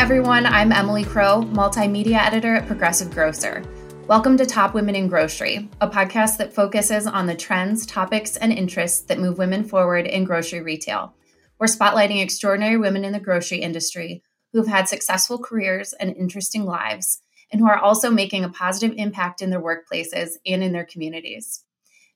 everyone. I'm Emily Crow, multimedia editor at Progressive Grocer. Welcome to Top Women in Grocery, a podcast that focuses on the trends, topics, and interests that move women forward in grocery retail. We're spotlighting extraordinary women in the grocery industry who've had successful careers and interesting lives, and who are also making a positive impact in their workplaces and in their communities.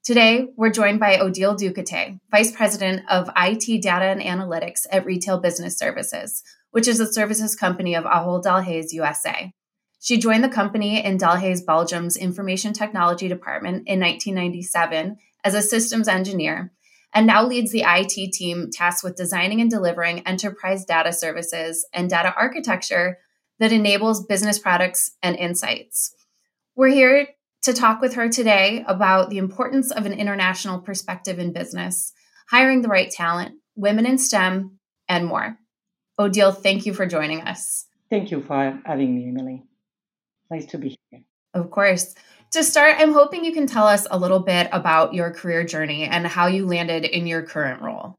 Today, we're joined by Odile Ducatez, Vice President of IT Data and Analytics at Retail Business Services, which is a services company of Ahold Delhaize USA. She joined the company in Delhaize Belgium's Information Technology Department in 1997 as a systems engineer and now leads the IT team tasked with designing and delivering enterprise data services and data architecture that enables business products and insights. We're here to talk with her today about the importance of an international perspective in business, hiring the right talent, women in STEM, and more. Odile, thank you for joining us. Thank you for having me, Emily. Nice to be here. Of course. To start, I'm hoping you can tell us a little bit about your career journey and how you landed in your current role.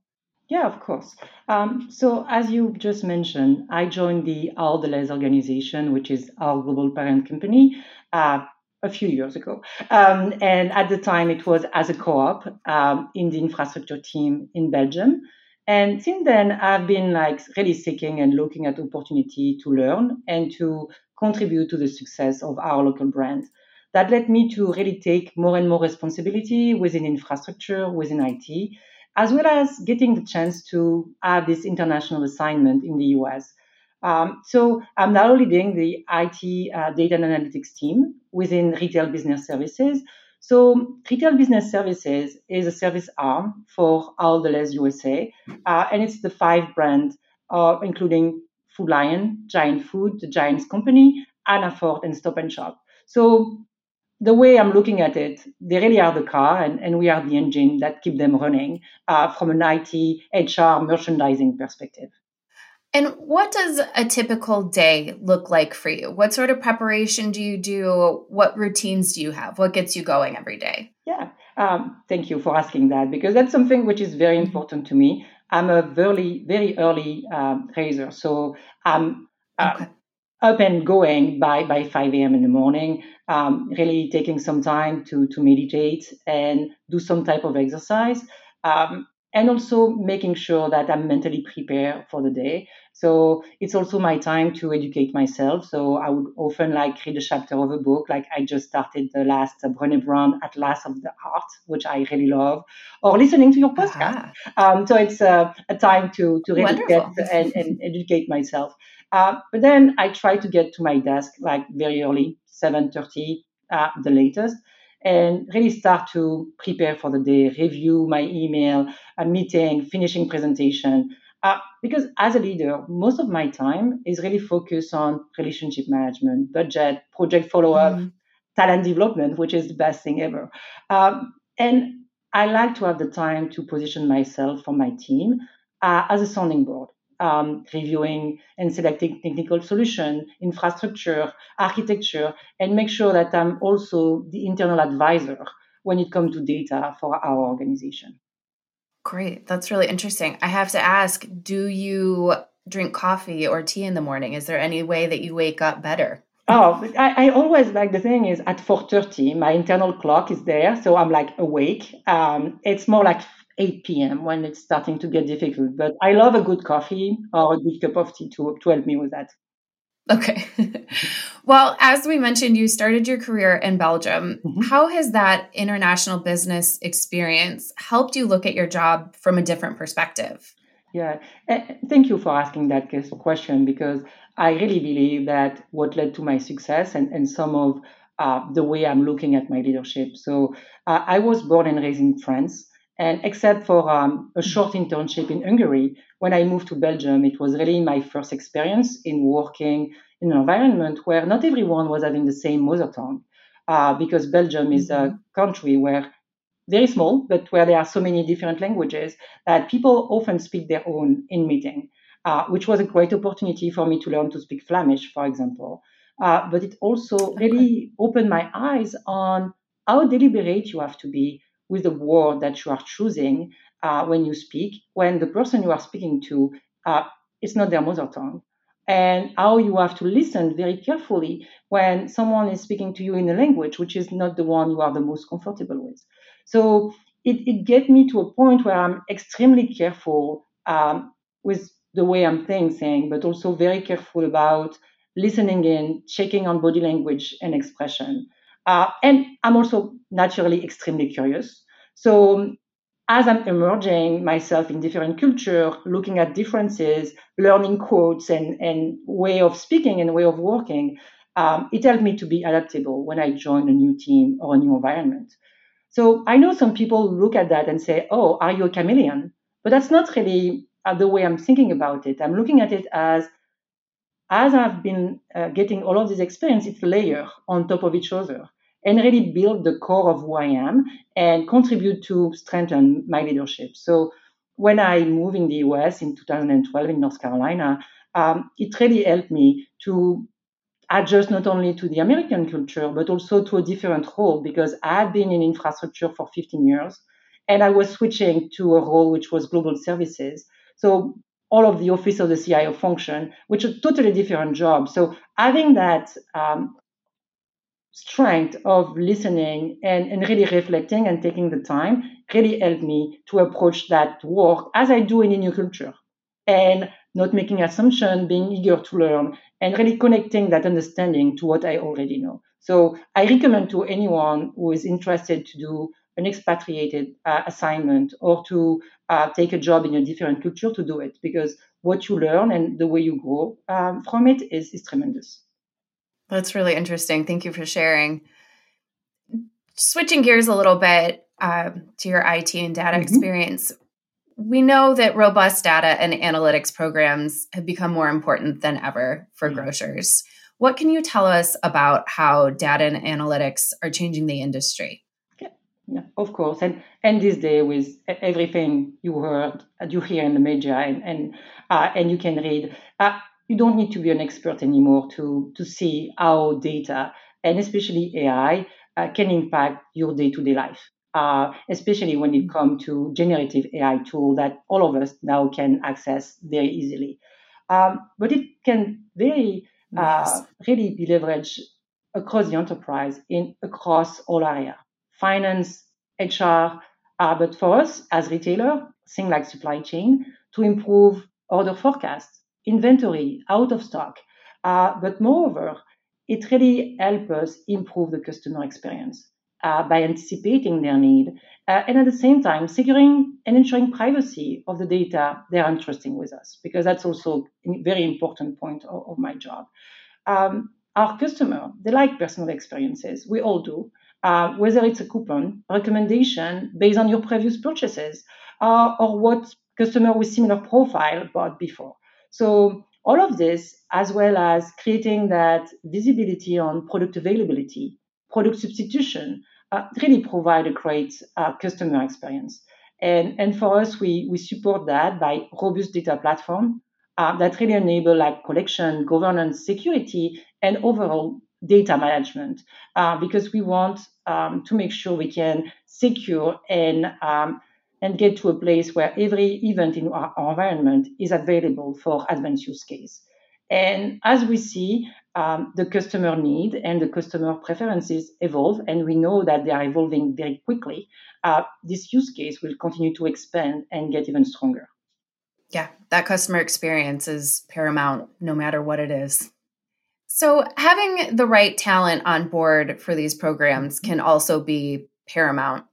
Yeah, of course. Um, so, as you just mentioned, I joined the Ahold Delhaize organization, which is our global parent company, uh, a few years ago. Um, and at the time, it was as a co op um, in the infrastructure team in Belgium. And since then, I've been like really seeking and looking at opportunity to learn and to contribute to the success of our local brand. That led me to really take more and more responsibility within infrastructure, within IT, as well as getting the chance to have this international assignment in the US. Um, so I'm now leading the IT uh, data and analytics team within retail business services. So retail business services is a service arm for Ahold USA, uh, and it's the five brands, uh, including Food Lion, Giant Food, the Giants Company, Hannaford, and Stop and Shop. So the way I'm looking at it, they really are the car, and, and we are the engine that keep them running uh, from an IT, HR, merchandising perspective. And what does a typical day look like for you? What sort of preparation do you do? What routines do you have? What gets you going every day? Yeah, um, thank you for asking that because that's something which is very mm-hmm. important to me. I'm a very, very early um, raiser, so I'm uh, okay. up and going by, by 5 a.m. in the morning, um, really taking some time to, to meditate and do some type of exercise. Um, and also making sure that I'm mentally prepared for the day. So it's also my time to educate myself. So I would often like read a chapter of a book, like I just started the last uh, Brené Brown Atlas of the Heart, which I really love, or listening to your podcast. Um, so it's uh, a time to to really Wonderful. get and, and, educate myself. Uh, but then I try to get to my desk like very early, seven thirty, uh, the latest and really start to prepare for the day, review my email, a meeting, finishing presentation. Uh, because as a leader, most of my time is really focused on relationship management, budget, project follow up, mm-hmm. talent development, which is the best thing ever. Um, and I like to have the time to position myself for my team uh, as a sounding board um, reviewing and selecting technical solution, infrastructure, architecture, and make sure that I'm also the internal advisor when it comes to data for our organization. Great. That's really interesting. I have to ask, do you drink coffee or tea in the morning? Is there any way that you wake up better? Oh, I, I, always like the thing is at 4:30, my internal clock is there, so I'm like awake. Um, it's more like 8 p.m. when it's starting to get difficult. But I love a good coffee or a good cup of tea to, to help me with that. Okay. well, as we mentioned, you started your career in Belgium. Mm-hmm. How has that international business experience helped you look at your job from a different perspective? Yeah, thank you for asking that question because I really believe that what led to my success and, and some of uh, the way I'm looking at my leadership. So uh, I was born and raised in France. And except for um, a short internship in Hungary, when I moved to Belgium, it was really my first experience in working in an environment where not everyone was having the same mother tongue. Uh, because Belgium is a mm-hmm. country where very small, but where there are so many different languages that people often speak their own in meeting, uh, which was a great opportunity for me to learn to speak Flemish, for example. Uh, but it also really opened my eyes on how deliberate you have to be with the word that you are choosing uh, when you speak, when the person you are speaking to uh, is not their mother tongue. and how you have to listen very carefully when someone is speaking to you in a language which is not the one you are the most comfortable with. So it, it get me to a point where I'm extremely careful um, with the way I'm saying but also very careful about listening in, checking on body language and expression. Uh, and I'm also naturally extremely curious. So as I'm emerging myself in different culture, looking at differences, learning quotes and, and way of speaking and way of working, um, it helped me to be adaptable when I join a new team or a new environment. So I know some people look at that and say, oh, are you a chameleon? But that's not really uh, the way I'm thinking about it. I'm looking at it as, as I've been uh, getting all of this experience, it's layer on top of each other and really build the core of who I am and contribute to strengthen my leadership. So when I moved in the US in 2012 in North Carolina, um, it really helped me to adjust not only to the American culture, but also to a different role because I had been in infrastructure for 15 years and I was switching to a role which was global services. So all of the office of the CIO function, which is totally different job. So having that um, strength of listening and, and really reflecting and taking the time really helped me to approach that work as I do in a new culture and not making assumption, being eager to learn and really connecting that understanding to what I already know. So I recommend to anyone who is interested to do an expatriated uh, assignment or to uh, take a job in a different culture to do it because what you learn and the way you grow um, from it is, is tremendous. That's really interesting. Thank you for sharing. Switching gears a little bit uh, to your IT and data mm-hmm. experience, we know that robust data and analytics programs have become more important than ever for mm-hmm. grocers. What can you tell us about how data and analytics are changing the industry? Yeah, yeah of course. And and this day with everything you heard, you hear in the media, and and uh, and you can read. Uh, you don't need to be an expert anymore to, to see how data and especially AI uh, can impact your day-to-day life. Uh, especially when it comes to generative AI tool that all of us now can access very easily. Um, but it can very uh, yes. really be leveraged across the enterprise in across all area, finance, HR. Uh, but for us as retailer, things like supply chain to improve order forecasts inventory out of stock. Uh, but moreover, it really helps us improve the customer experience uh, by anticipating their need uh, and at the same time securing and ensuring privacy of the data they're entrusting with us because that's also a very important point of, of my job. Um, our customer, they like personal experiences. We all do. Uh, whether it's a coupon, recommendation based on your previous purchases, uh, or what customer with similar profile bought before. So all of this, as well as creating that visibility on product availability, product substitution, uh, really provide a great uh, customer experience. And, and for us, we, we support that by robust data platform uh, that really enable like collection, governance, security, and overall data management uh, because we want um, to make sure we can secure and um, and get to a place where every event in our environment is available for advanced use case. And as we see um, the customer need and the customer preferences evolve, and we know that they are evolving very quickly, uh, this use case will continue to expand and get even stronger. Yeah, that customer experience is paramount no matter what it is. So, having the right talent on board for these programs can also be paramount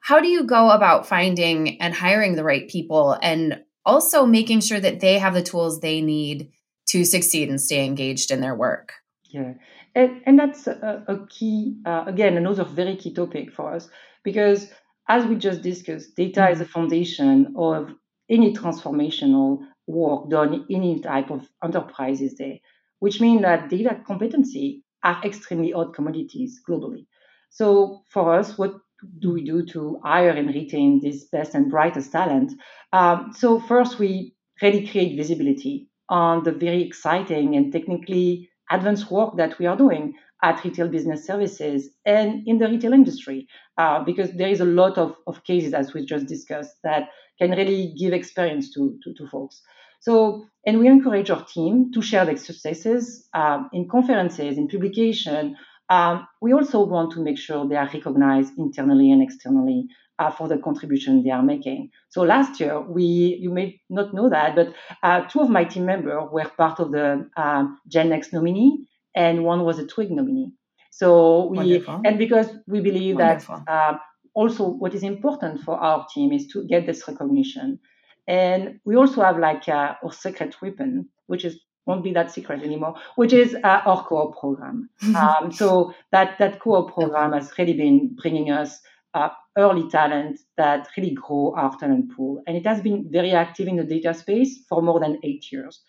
how do you go about finding and hiring the right people and also making sure that they have the tools they need to succeed and stay engaged in their work? Yeah, and, and that's a, a key, uh, again, another very key topic for us because as we just discussed, data mm-hmm. is a foundation of any transformational work done in any type of enterprises there, which means that data competency are extremely hot commodities globally. So for us, what do we do to hire and retain this best and brightest talent? Um, so first, we really create visibility on the very exciting and technically advanced work that we are doing at retail business services and in the retail industry, uh, because there is a lot of, of cases, as we just discussed, that can really give experience to, to, to folks. So, and we encourage our team to share their successes um, in conferences, in publication. Um, we also want to make sure they are recognized internally and externally uh, for the contribution they are making. So last year, we you may not know that, but uh, two of my team members were part of the um, Gen Next nominee, and one was a Twig nominee. So we Wonderful. and because we believe Wonderful. that uh, also what is important for our team is to get this recognition, and we also have like uh, our secret weapon, which is won't be that secret anymore, which is uh, our co-op program. um, so that that co-op program has really been bringing us uh, early talent that really grow our talent pool. And it has been very active in the data space for more than eight years.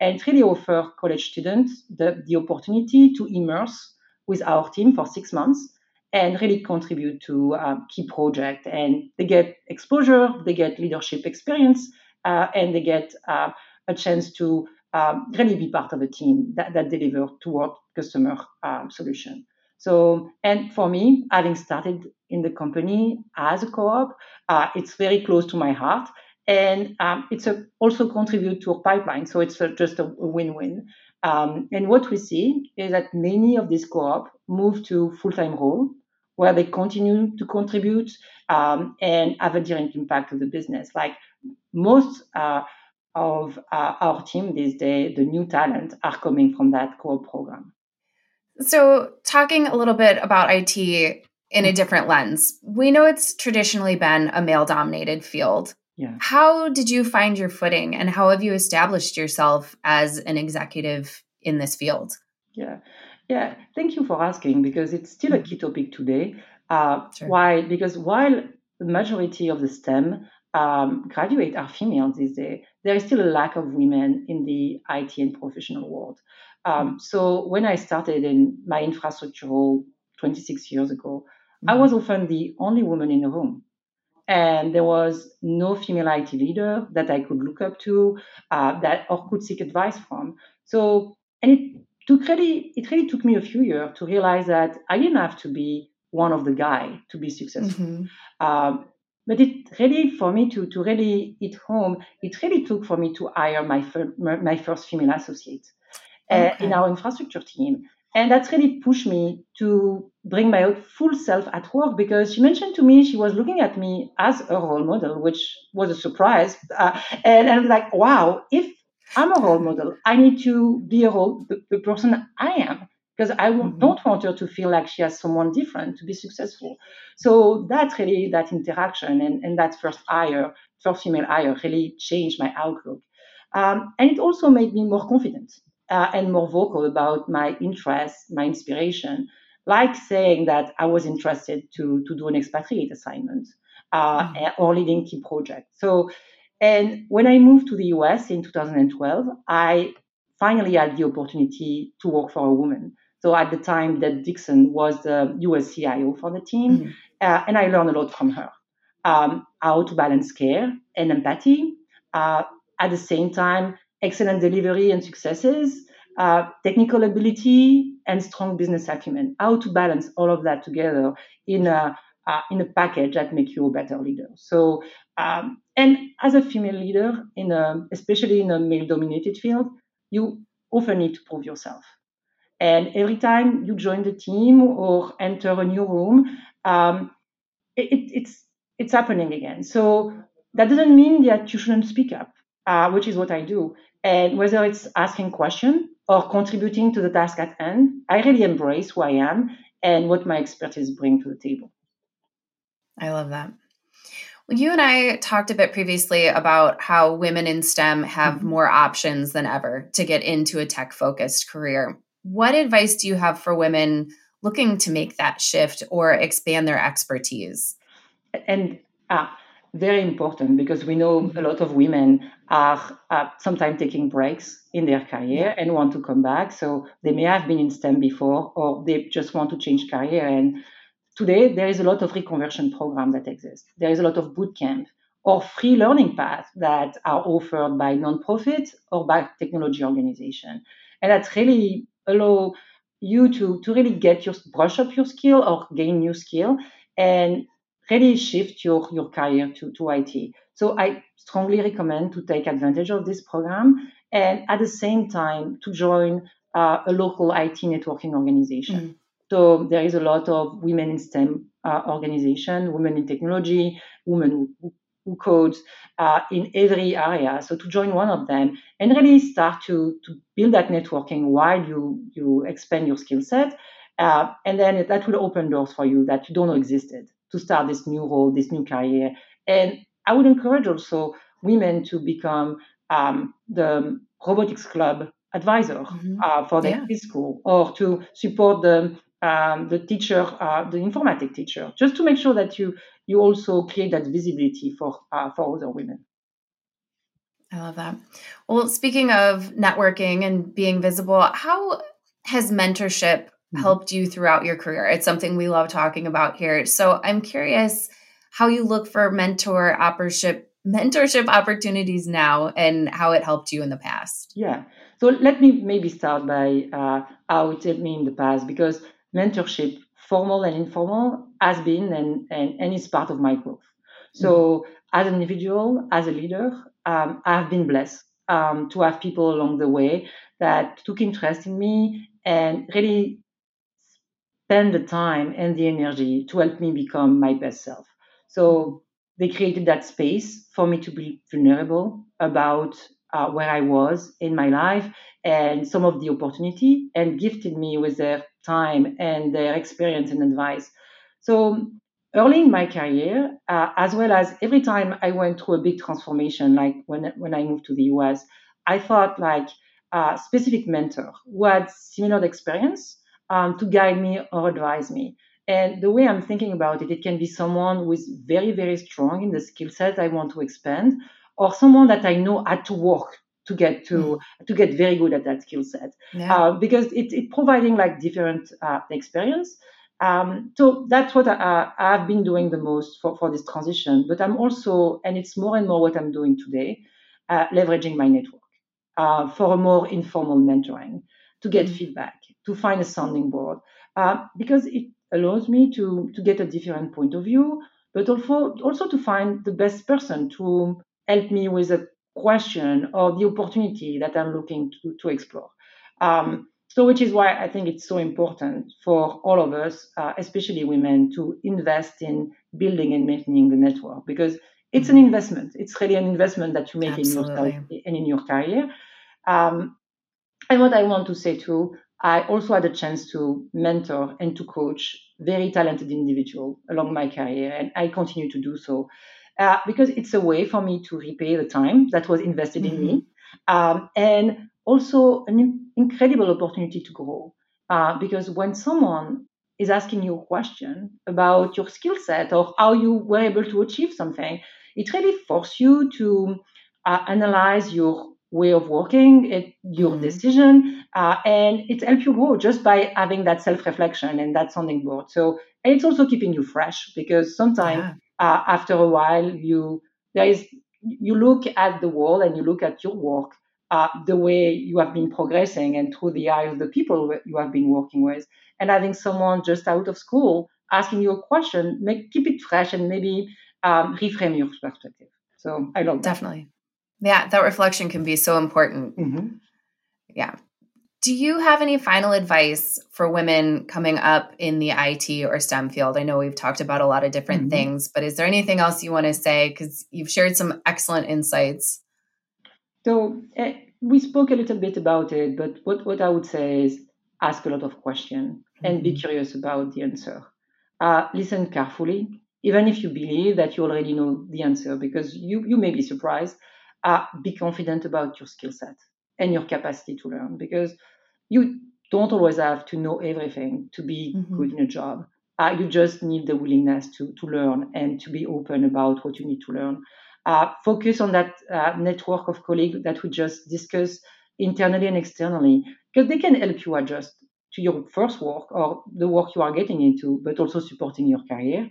And really offer college students the, the opportunity to immerse with our team for six months and really contribute to um, key project. And they get exposure, they get leadership experience, uh, and they get uh, a chance to um, really be part of a team that, that deliver toward customer um, solution. So, and for me, having started in the company as a co-op, uh, it's very close to my heart, and um, it's a, also contribute to a pipeline. So it's a, just a, win-win. Um, and what we see is that many of these co-op move to full-time role, where they continue to contribute um, and have a direct impact of the business. Like most uh, of uh, our team these days, the new talent are coming from that co-op program. So, talking a little bit about IT in a different lens, we know it's traditionally been a male dominated field. Yeah. How did you find your footing and how have you established yourself as an executive in this field? Yeah. Yeah. Thank you for asking because it's still a mm-hmm. key topic today. Uh, sure. Why? Because while the majority of the STEM um, graduate are females these days, there is still a lack of women in the IT and professional world. Um, so when I started in my infrastructure role 26 years ago, mm-hmm. I was often the only woman in the room. And there was no female IT leader that I could look up to, uh, that or could seek advice from. So, and it took really, it really took me a few years to realize that I didn't have to be one of the guy to be successful. Mm-hmm. Um, but it really, for me to, to really hit home, it really took for me to hire my, fir- my first female associate okay. uh, in our infrastructure team. And that's really pushed me to bring my full self at work because she mentioned to me she was looking at me as a role model, which was a surprise. Uh, and, and I was like, wow, if I'm a role model, I need to be a role, the, the person I am because I mm-hmm. don't want her to feel like she has someone different to be successful. So that's really that interaction and, and that first hire, first female hire really changed my outlook. Um, and it also made me more confident uh, and more vocal about my interests, my inspiration, like saying that I was interested to, to do an expatriate assignment uh, mm-hmm. or leading key projects. So, and when I moved to the US in 2012, I finally had the opportunity to work for a woman. So at the time, that Dixon was the US CIO for the team, mm-hmm. uh, and I learned a lot from her. Um, how to balance care and empathy. Uh, at the same time, excellent delivery and successes, uh, technical ability, and strong business acumen. How to balance all of that together in a uh, in a package that makes you a better leader. So, um, and as a female leader, in a, especially in a male-dominated field, you often need to prove yourself. And every time you join the team or enter a new room, um, it, it's it's happening again. So that doesn't mean that you shouldn't speak up, uh, which is what I do. And whether it's asking questions or contributing to the task at hand, I really embrace who I am and what my expertise bring to the table. I love that. Well, you and I talked a bit previously about how women in STEM have mm-hmm. more options than ever to get into a tech focused career. What advice do you have for women looking to make that shift or expand their expertise? And uh, very important because we know a lot of women are uh, sometimes taking breaks in their career and want to come back. So they may have been in STEM before or they just want to change career. And today there is a lot of reconversion program that exist. There is a lot of boot camp or free learning paths that are offered by nonprofit or by technology organization. And that's really allow you to, to really get your brush up your skill or gain new skill and really shift your, your career to, to IT. So I strongly recommend to take advantage of this program and at the same time to join uh, a local IT networking organization. Mm. So there is a lot of women in STEM uh, organization, women in technology, women who, who code uh, in every area. So to join one of them and really start to, to build that networking while you, you expand your skill set. Uh, and then that will open doors for you that you don't know existed to start this new role, this new career. And I would encourage also women to become um, the robotics club advisor mm-hmm. uh, for their yeah. school or to support the um, the teacher, uh, the informatic teacher, just to make sure that you you also create that visibility for uh, for other women. I love that. Well, speaking of networking and being visible, how has mentorship mm-hmm. helped you throughout your career? It's something we love talking about here. So I'm curious how you look for mentor mentorship mentorship opportunities now and how it helped you in the past. Yeah. So let me maybe start by uh, how it helped me in the past because mentorship, formal and informal, has been and, and, and is part of my growth. So mm-hmm. as an individual, as a leader, um, I've been blessed um, to have people along the way that took interest in me and really spend the time and the energy to help me become my best self. So they created that space for me to be vulnerable about uh, where I was in my life and some of the opportunity and gifted me with their time and their experience and advice. So early in my career, uh, as well as every time I went through a big transformation, like when, when I moved to the US, I thought like a specific mentor who had similar experience um, to guide me or advise me. And the way I'm thinking about it, it can be someone who is very, very strong in the skill set I want to expand, or someone that I know had to work to get to mm. to get very good at that skill set yeah. uh, because it's it providing like different uh, experience. Um, so that's what I, have been doing the most for, for this transition. But I'm also, and it's more and more what I'm doing today, uh, leveraging my network uh, for a more informal mentoring to get mm. feedback, to find a sounding board, uh, because it allows me to to get a different point of view, but also also to find the best person to help me with a question or the opportunity that I'm looking to, to explore. Um, so, which is why I think it's so important for all of us, uh, especially women, to invest in building and maintaining the network because it's an mm-hmm. investment. It's really an investment that you make Absolutely. in yourself and in your career. Um, and what I want to say too, I also had a chance to mentor and to coach very talented individuals along my career, and I continue to do so uh, because it's a way for me to repay the time that was invested mm-hmm. in me, mm-hmm. um, and also an incredible opportunity to grow. Uh, because when someone is asking you a question about your skill set or how you were able to achieve something, it really forces you to uh, analyze your way of working, it, your mm-hmm. decision, uh, and it helps you grow just by having that self-reflection and that sounding board. So and it's also keeping you fresh because sometimes yeah uh, after a while you there is you look at the world and you look at your work uh, the way you have been progressing and through the eye of the people you have been working with. And having someone just out of school asking you a question make keep it fresh and maybe um, reframe your perspective. So i love that. definitely. Yeah that reflection can be so important. Mm-hmm. yeah do you have any final advice for women coming up in the IT or STEM field? I know we've talked about a lot of different mm-hmm. things, but is there anything else you want to say? Because you've shared some excellent insights. So uh, we spoke a little bit about it, but what, what I would say is ask a lot of questions mm-hmm. and be mm-hmm. curious about the answer. Uh, listen carefully, even if you believe that you already know the answer, because you, you may be surprised. Uh, be confident about your skill set and your capacity to learn because you don't always have to know everything to be mm-hmm. good in a job. Uh, you just need the willingness to, to learn and to be open about what you need to learn. Uh, focus on that uh, network of colleagues that we just discussed internally and externally, because they can help you adjust to your first work or the work you are getting into, but also supporting your career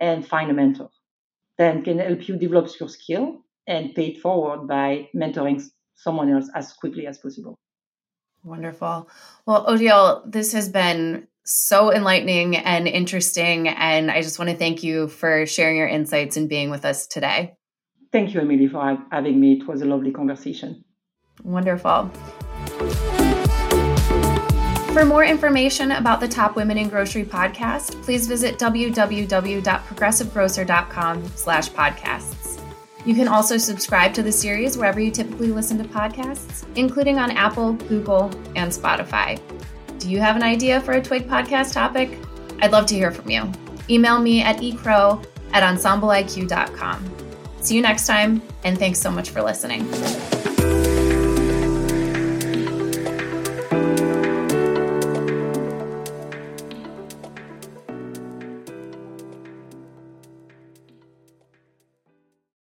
and find a mentor. Then can help you develop your skill and pay it forward by mentoring someone else as quickly as possible. Wonderful. Well, Odile, this has been so enlightening and interesting. And I just want to thank you for sharing your insights and being with us today. thank you, Emily, for having me. It was a lovely conversation. Wonderful. For more information about the Top Women in Grocery podcast, please visit www.progressivegrocer.com slash podcasts. You can also subscribe to the series wherever you typically listen to podcasts, including on Apple, Google, and Spotify. Do you have an idea for a Twig podcast topic? I'd love to hear from you. Email me at ecrow at ensembleiq.com. See you next time, and thanks so much for listening.